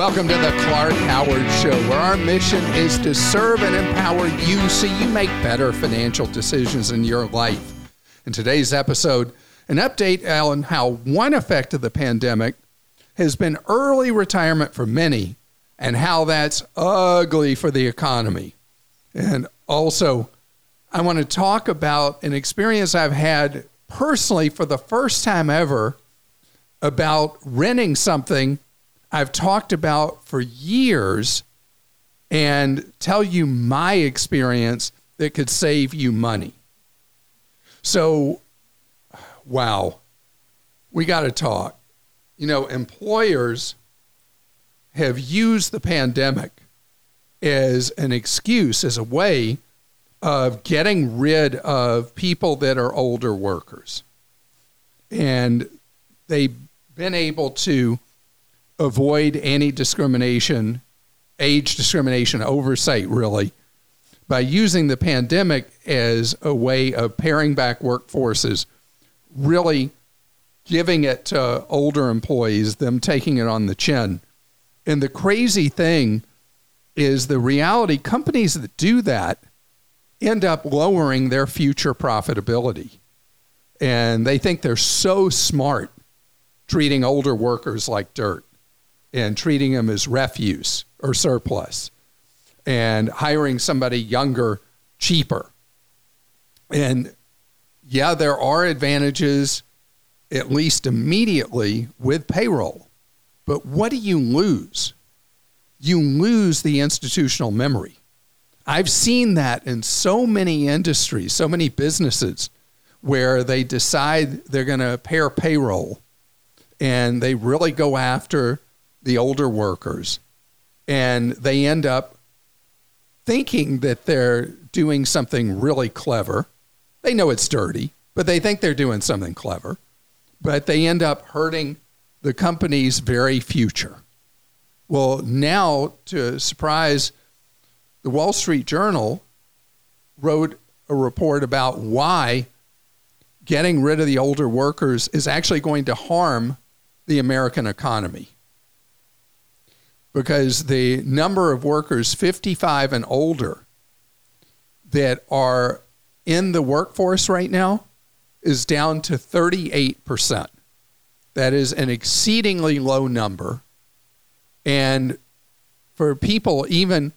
Welcome to the Clark Howard Show, where our mission is to serve and empower you so you make better financial decisions in your life. In today's episode, an update on how one effect of the pandemic has been early retirement for many and how that's ugly for the economy. And also, I want to talk about an experience I've had personally for the first time ever about renting something I've talked about for years and tell you my experience that could save you money. So, wow, we got to talk. You know, employers have used the pandemic as an excuse, as a way of getting rid of people that are older workers. And they've been able to avoid any discrimination, age discrimination oversight, really, by using the pandemic as a way of paring back workforces, really giving it to older employees, them taking it on the chin. And the crazy thing is the reality companies that do that end up lowering their future profitability. And they think they're so smart treating older workers like dirt and treating them as refuse or surplus and hiring somebody younger cheaper. And yeah, there are advantages, at least immediately, with payroll. But what do you lose? You lose the institutional memory. I've seen that in so many industries, so many businesses where they decide they're going to pare payroll and they really go after the older workers, and they end up thinking that they're doing something really clever. They know it's dirty, but they think they're doing something clever. But they end up hurting the company's very future. Well, now, to surprise, the Wall Street Journal wrote a report about why getting rid of the older workers is actually going to harm the American economy because the number of workers 55 and older that are in the workforce right now is down to 38%. That is an exceedingly low number. And for people even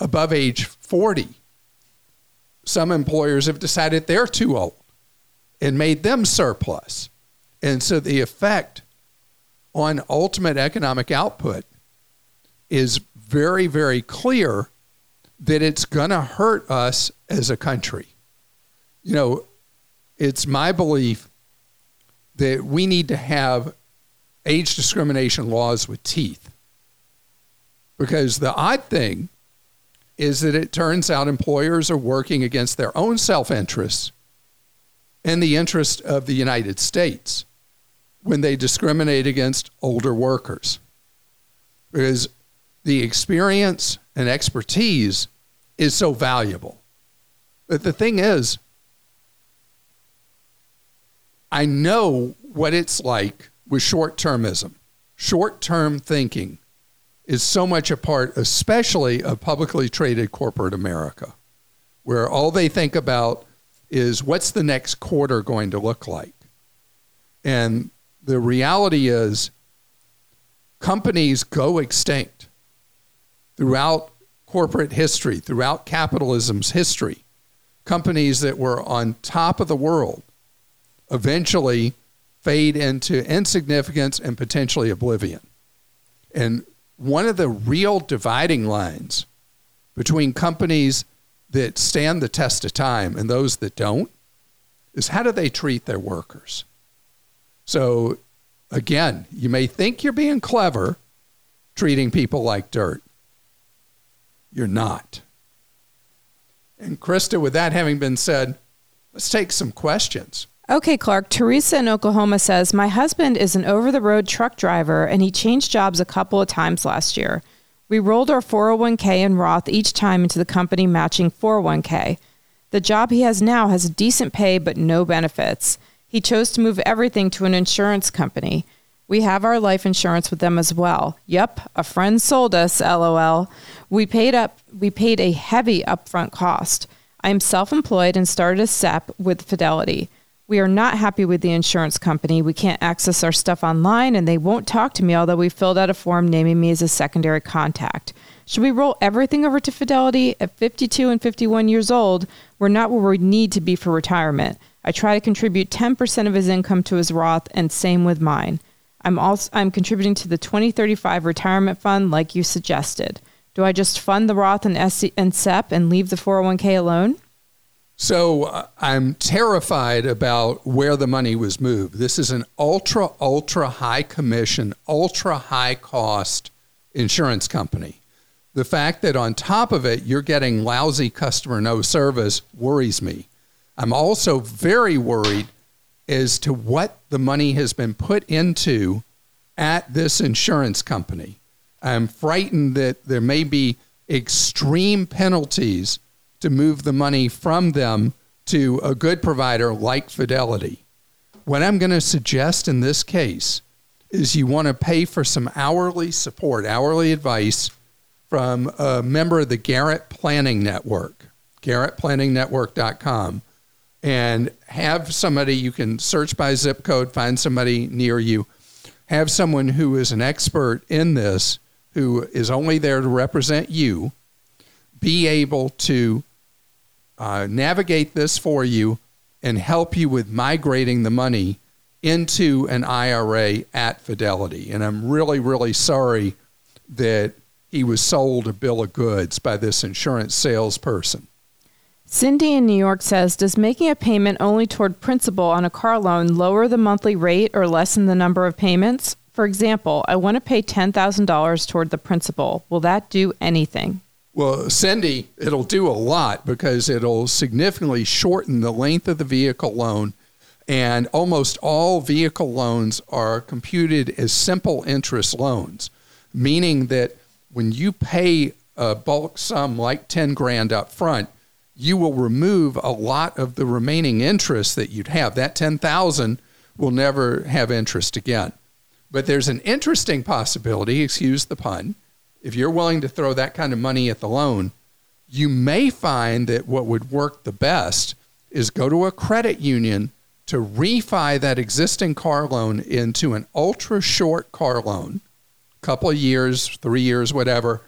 above age 40, some employers have decided they're too old and made them surplus. And so the effect on ultimate economic output is very, very clear that it's going to hurt us as a country. You know, it's my belief that we need to have age discrimination laws with teeth. Because the odd thing is that it turns out employers are working against their own self interests and the interest of the United States when they discriminate against older workers. Because the experience and expertise is so valuable. But the thing is, I know what it's like with short termism. Short term thinking is so much a part, especially of publicly traded corporate America, where all they think about is what's the next quarter going to look like? And the reality is, companies go extinct throughout corporate history, throughout capitalism's history, companies that were on top of the world eventually fade into insignificance and potentially oblivion. And one of the real dividing lines between companies that stand the test of time and those that don't is how do they treat their workers? So, again, you may think you're being clever treating people like dirt. You're not. And Krista, with that having been said, let's take some questions. Okay, Clark. Teresa in Oklahoma says My husband is an over the road truck driver and he changed jobs a couple of times last year. We rolled our 401k and Roth each time into the company matching 401k. The job he has now has a decent pay but no benefits. He chose to move everything to an insurance company. We have our life insurance with them as well. Yep, a friend sold us, lol. We paid up we paid a heavy upfront cost. I am self-employed and started a SEP with Fidelity. We are not happy with the insurance company. We can't access our stuff online and they won't talk to me although we filled out a form naming me as a secondary contact. Should we roll everything over to Fidelity at 52 and 51 years old? We're not where we need to be for retirement. I try to contribute 10% of his income to his Roth and same with mine. I'm also I'm contributing to the 2035 retirement fund like you suggested. Do I just fund the Roth and, SC, and SEP and leave the 401k alone? So uh, I'm terrified about where the money was moved. This is an ultra, ultra high commission, ultra high cost insurance company. The fact that on top of it, you're getting lousy customer no service worries me. I'm also very worried as to what the money has been put into at this insurance company. I'm frightened that there may be extreme penalties to move the money from them to a good provider like Fidelity. What I'm going to suggest in this case is you want to pay for some hourly support, hourly advice from a member of the Garrett Planning Network, garrettplanningnetwork.com and have somebody you can search by zip code, find somebody near you, have someone who is an expert in this, who is only there to represent you, be able to uh, navigate this for you and help you with migrating the money into an IRA at Fidelity. And I'm really, really sorry that he was sold a bill of goods by this insurance salesperson. Cindy in New York says Does making a payment only toward principal on a car loan lower the monthly rate or lessen the number of payments? For example, I want to pay $10,000 toward the principal. Will that do anything? Well, Cindy, it'll do a lot because it'll significantly shorten the length of the vehicle loan. And almost all vehicle loans are computed as simple interest loans, meaning that when you pay a bulk sum like 10 grand up front, you will remove a lot of the remaining interest that you'd have. That 10,000 will never have interest again. But there's an interesting possibility, excuse the pun, if you're willing to throw that kind of money at the loan, you may find that what would work the best is go to a credit union to refi that existing car loan into an ultra short car loan, couple of years, 3 years, whatever,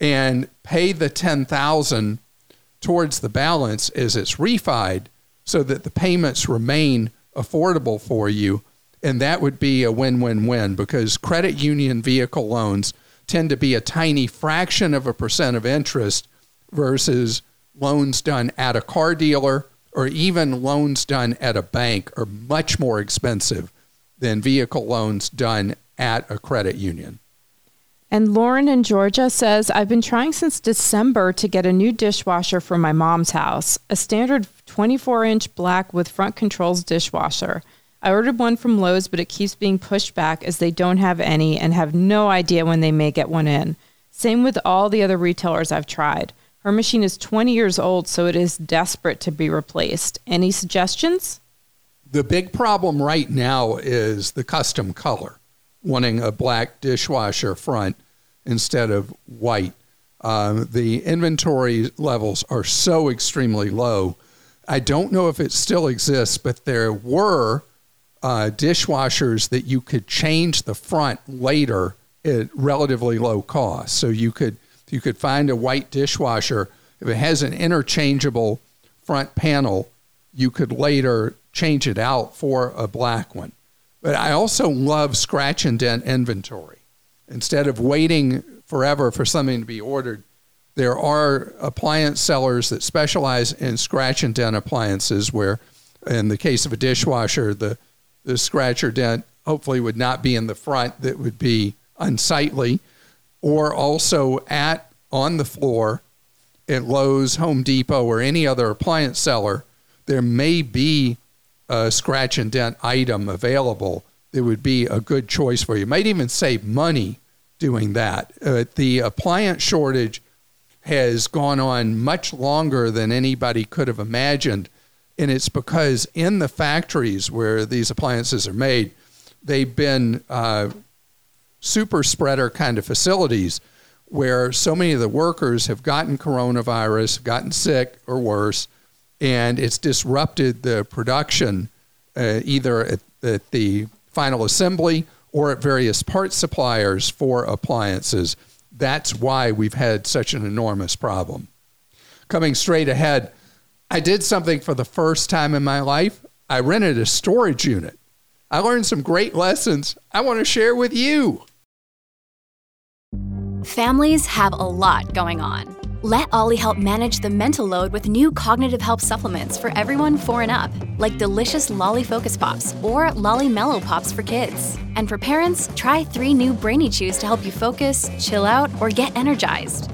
and pay the 10,000 towards the balance as it's refied so that the payments remain affordable for you. And that would be a win win win because credit union vehicle loans tend to be a tiny fraction of a percent of interest versus loans done at a car dealer or even loans done at a bank are much more expensive than vehicle loans done at a credit union. And Lauren in Georgia says, I've been trying since December to get a new dishwasher for my mom's house, a standard 24 inch black with front controls dishwasher. I ordered one from Lowe's, but it keeps being pushed back as they don't have any and have no idea when they may get one in. Same with all the other retailers I've tried. Her machine is 20 years old, so it is desperate to be replaced. Any suggestions? The big problem right now is the custom color, wanting a black dishwasher front instead of white. Um, the inventory levels are so extremely low. I don't know if it still exists, but there were uh, dishwashers that you could change the front later at relatively low cost. So you could you could find a white dishwasher if it has an interchangeable front panel, you could later change it out for a black one. But I also love scratch and dent inventory instead of waiting forever for something to be ordered, There are appliance sellers that specialize in scratch and dent appliances, where in the case of a dishwasher, the, the scratch or dent hopefully would not be in the front, that would be unsightly, or also at on the floor at Lowe's, Home Depot, or any other appliance seller, there may be a scratch and dent item available that would be a good choice for you. might even save money doing that. Uh, the appliance shortage has gone on much longer than anybody could have imagined. And it's because in the factories where these appliances are made, they've been uh, super spreader kind of facilities where so many of the workers have gotten coronavirus, gotten sick or worse, and it's disrupted the production uh, either at, at the final assembly or at various part suppliers for appliances. That's why we've had such an enormous problem. Coming straight ahead, I did something for the first time in my life. I rented a storage unit. I learned some great lessons I want to share with you. Families have a lot going on. Let Olly help manage the mental load with new cognitive help supplements for everyone four and up, like delicious Lolly Focus Pops or Lolly Mellow Pops for kids. And for parents, try three new Brainy Chews to help you focus, chill out, or get energized.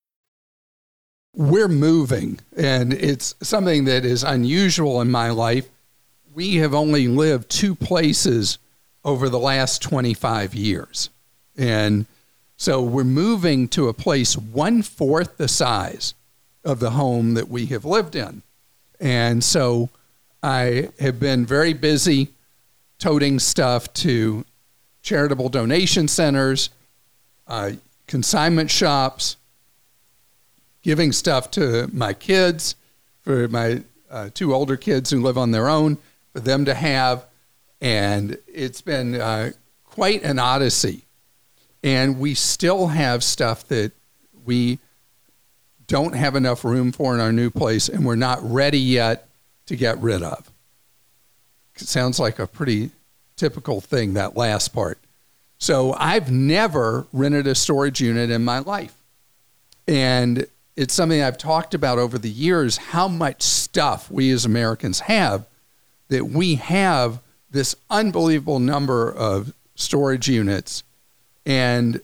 we're moving, and it's something that is unusual in my life. We have only lived two places over the last 25 years. And so we're moving to a place one fourth the size of the home that we have lived in. And so I have been very busy toting stuff to charitable donation centers, uh, consignment shops, giving stuff to my kids, for my uh, two older kids who live on their own, for them to have. And it's been uh, quite an odyssey. And we still have stuff that we don't have enough room for in our new place, and we're not ready yet to get rid of. It sounds like a pretty typical thing, that last part. So I've never rented a storage unit in my life. And it's something I've talked about over the years how much stuff we as Americans have that we have this unbelievable number of storage units. And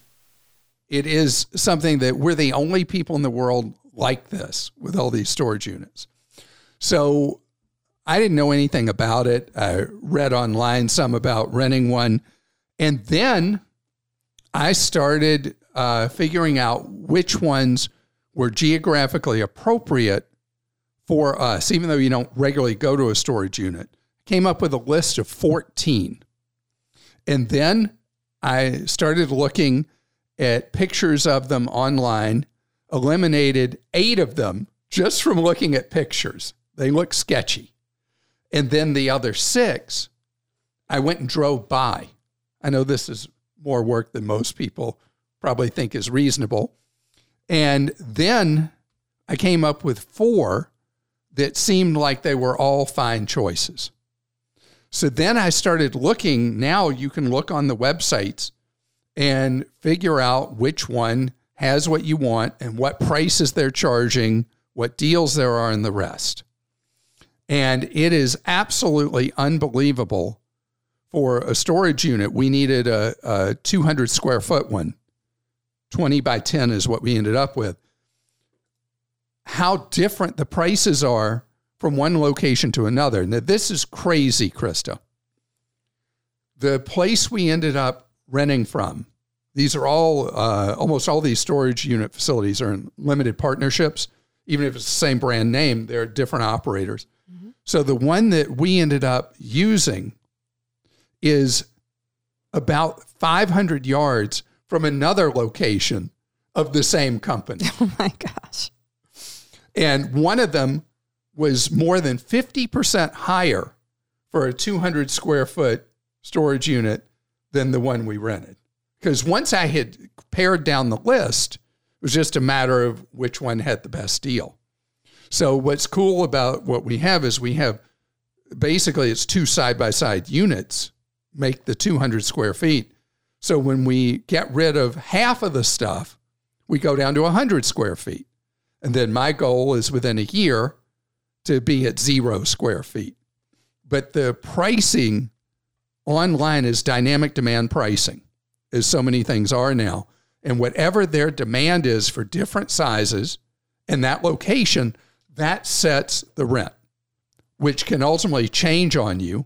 it is something that we're the only people in the world like this with all these storage units. So I didn't know anything about it. I read online some about renting one. And then I started uh, figuring out which ones were geographically appropriate for us, even though you don't regularly go to a storage unit. Came up with a list of 14. And then I started looking at pictures of them online, eliminated eight of them just from looking at pictures. They look sketchy. And then the other six, I went and drove by. I know this is more work than most people probably think is reasonable. And then I came up with four that seemed like they were all fine choices. So then I started looking. Now you can look on the websites and figure out which one has what you want and what prices they're charging, what deals there are, and the rest. And it is absolutely unbelievable for a storage unit. We needed a, a 200 square foot one 20 by 10 is what we ended up with. How different the prices are from one location to another. Now, this is crazy, Krista. The place we ended up renting from, these are all, uh, almost all these storage unit facilities are in limited partnerships. even if it's the same brand name, they're different operators. So the one that we ended up using is about 500 yards from another location of the same company. Oh my gosh. And one of them was more than 50% higher for a 200 square foot storage unit than the one we rented. Because once I had pared down the list, it was just a matter of which one had the best deal. So, what's cool about what we have is we have basically it's two side by side units make the 200 square feet. So, when we get rid of half of the stuff, we go down to 100 square feet. And then my goal is within a year to be at zero square feet. But the pricing online is dynamic demand pricing, as so many things are now. And whatever their demand is for different sizes in that location, that sets the rent, which can ultimately change on you.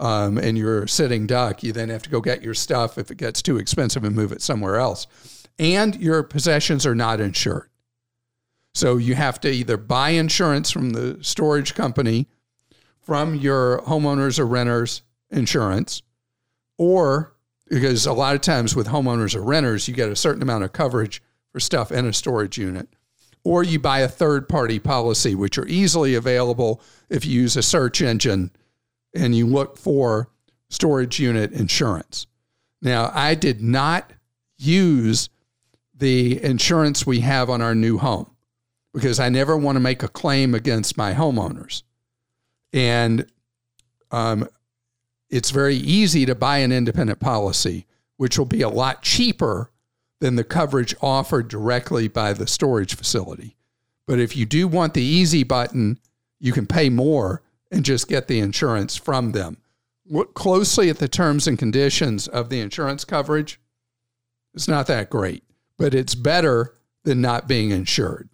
Um, and you're sitting duck. You then have to go get your stuff if it gets too expensive and move it somewhere else. And your possessions are not insured. So you have to either buy insurance from the storage company, from your homeowners or renters insurance, or because a lot of times with homeowners or renters, you get a certain amount of coverage for stuff in a storage unit, or you buy a third party policy, which are easily available if you use a search engine and you look for storage unit insurance. Now, I did not use the insurance we have on our new home because I never want to make a claim against my homeowners. And um, it's very easy to buy an independent policy, which will be a lot cheaper than the coverage offered directly by the storage facility. But if you do want the easy button, you can pay more and just get the insurance from them. Look closely at the terms and conditions of the insurance coverage. It's not that great, but it's better than not being insured.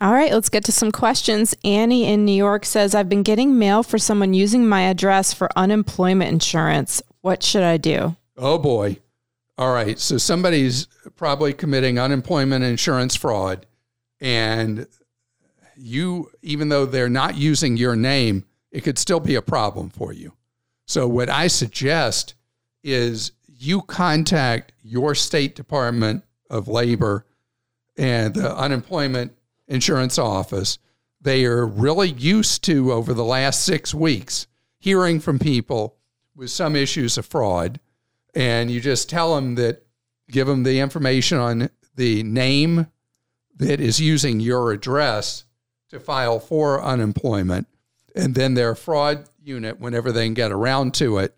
All right, let's get to some questions. Annie in New York says, I've been getting mail for someone using my address for unemployment insurance. What should I do? Oh boy. All right. So somebody's probably committing unemployment insurance fraud. And you, even though they're not using your name, it could still be a problem for you. So what I suggest is you contact your state department of labor and the unemployment insurance office. They are really used to, over the last six weeks, hearing from people with some issues of fraud. And you just tell them that, give them the information on the name that is using your address to file for unemployment. And then their fraud unit, whenever they get around to it,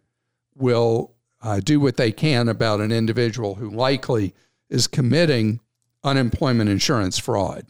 will uh, do what they can about an individual who likely is committing unemployment insurance fraud.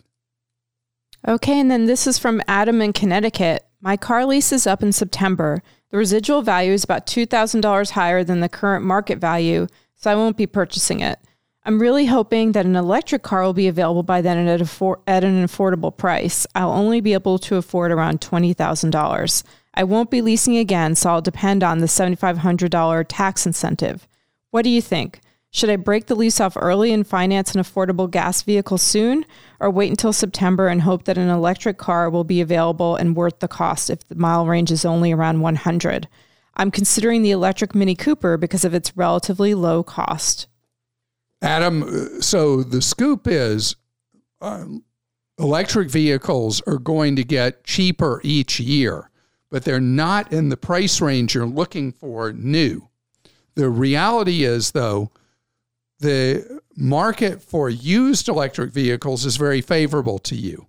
Okay, and then this is from Adam in Connecticut. My car lease is up in September. The residual value is about $2,000 higher than the current market value, so I won't be purchasing it. I'm really hoping that an electric car will be available by then at, at an affordable price. I'll only be able to afford around $20,000. I won't be leasing again, so I'll depend on the $7,500 tax incentive. What do you think? Should I break the lease off early and finance an affordable gas vehicle soon, or wait until September and hope that an electric car will be available and worth the cost if the mile range is only around 100? I'm considering the electric Mini Cooper because of its relatively low cost. Adam, uh, so the scoop is um, electric vehicles are going to get cheaper each year, but they're not in the price range you're looking for new. The reality is, though, the market for used electric vehicles is very favorable to you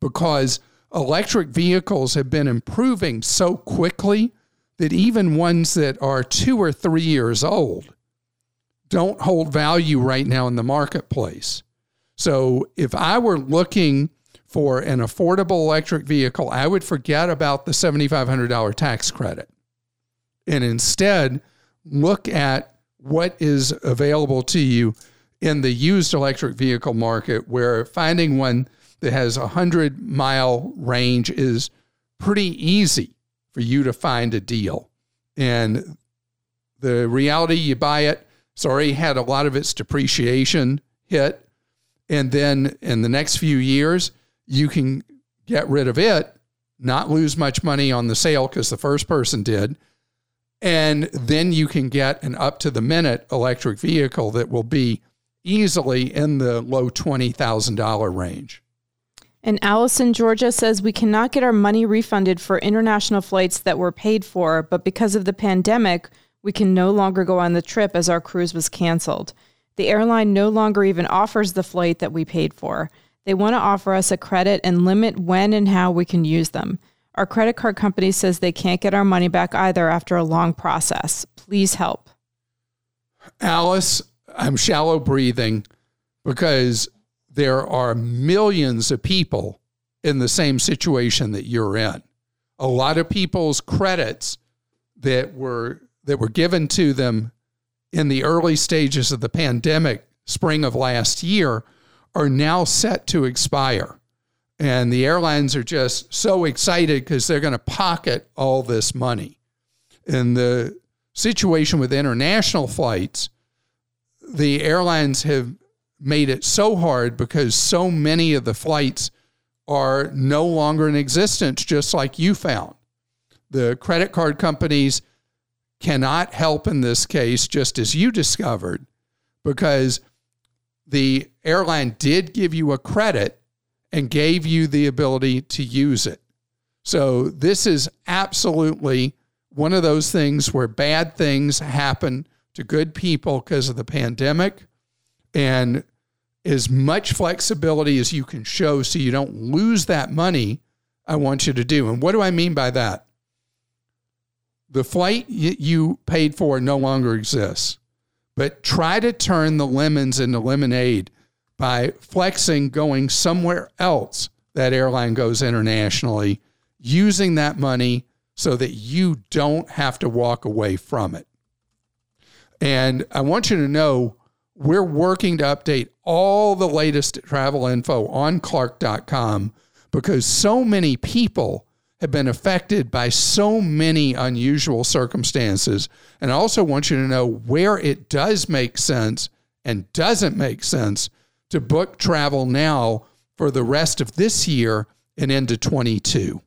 because electric vehicles have been improving so quickly that even ones that are two or three years old don't hold value right now in the marketplace. So if I were looking for an affordable electric vehicle, I would forget about the $7,500 tax credit and instead look at what is available to you in the used electric vehicle market, where finding one that has a 100 mile range is pretty easy for you to find a deal. And the reality, you buy it, already had a lot of its depreciation hit, And then in the next few years, you can get rid of it, not lose much money on the sale because the first person did. And then you can get an up to the minute electric vehicle that will be easily in the low $20,000 range. And Allison, Georgia says we cannot get our money refunded for international flights that were paid for, but because of the pandemic, we can no longer go on the trip as our cruise was canceled. The airline no longer even offers the flight that we paid for. They want to offer us a credit and limit when and how we can use them. Our credit card company says they can't get our money back either after a long process. Please help. Alice, I'm shallow breathing because there are millions of people in the same situation that you're in. A lot of people's credits that were that were given to them in the early stages of the pandemic spring of last year are now set to expire. And the airlines are just so excited because they're going to pocket all this money. In the situation with international flights, the airlines have made it so hard because so many of the flights are no longer in existence, just like you found. The credit card companies cannot help in this case, just as you discovered, because the airline did give you a credit and gave you the ability to use it. So this is absolutely one of those things where bad things happen to good people because of the pandemic. And as much flexibility as you can show so you don't lose that money, I want you to do. And what do I mean by that? The flight you paid for no longer exists, but try to turn the lemons into lemonade by flexing going somewhere else that airline goes internationally, using that money so that you don't have to walk away from it. And I want you to know we're working to update all the latest travel info on Clark.com because so many people have been affected by so many unusual circumstances. And I also want you to know where it does make sense and doesn't make sense to book travel now for the rest of this year and into 22.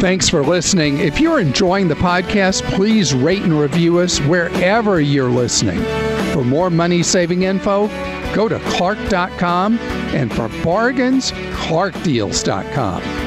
Thanks for listening. If you're enjoying the podcast, please rate and review us wherever you're listening. For more money saving info, go to Clark.com and for bargains, ClarkDeals.com.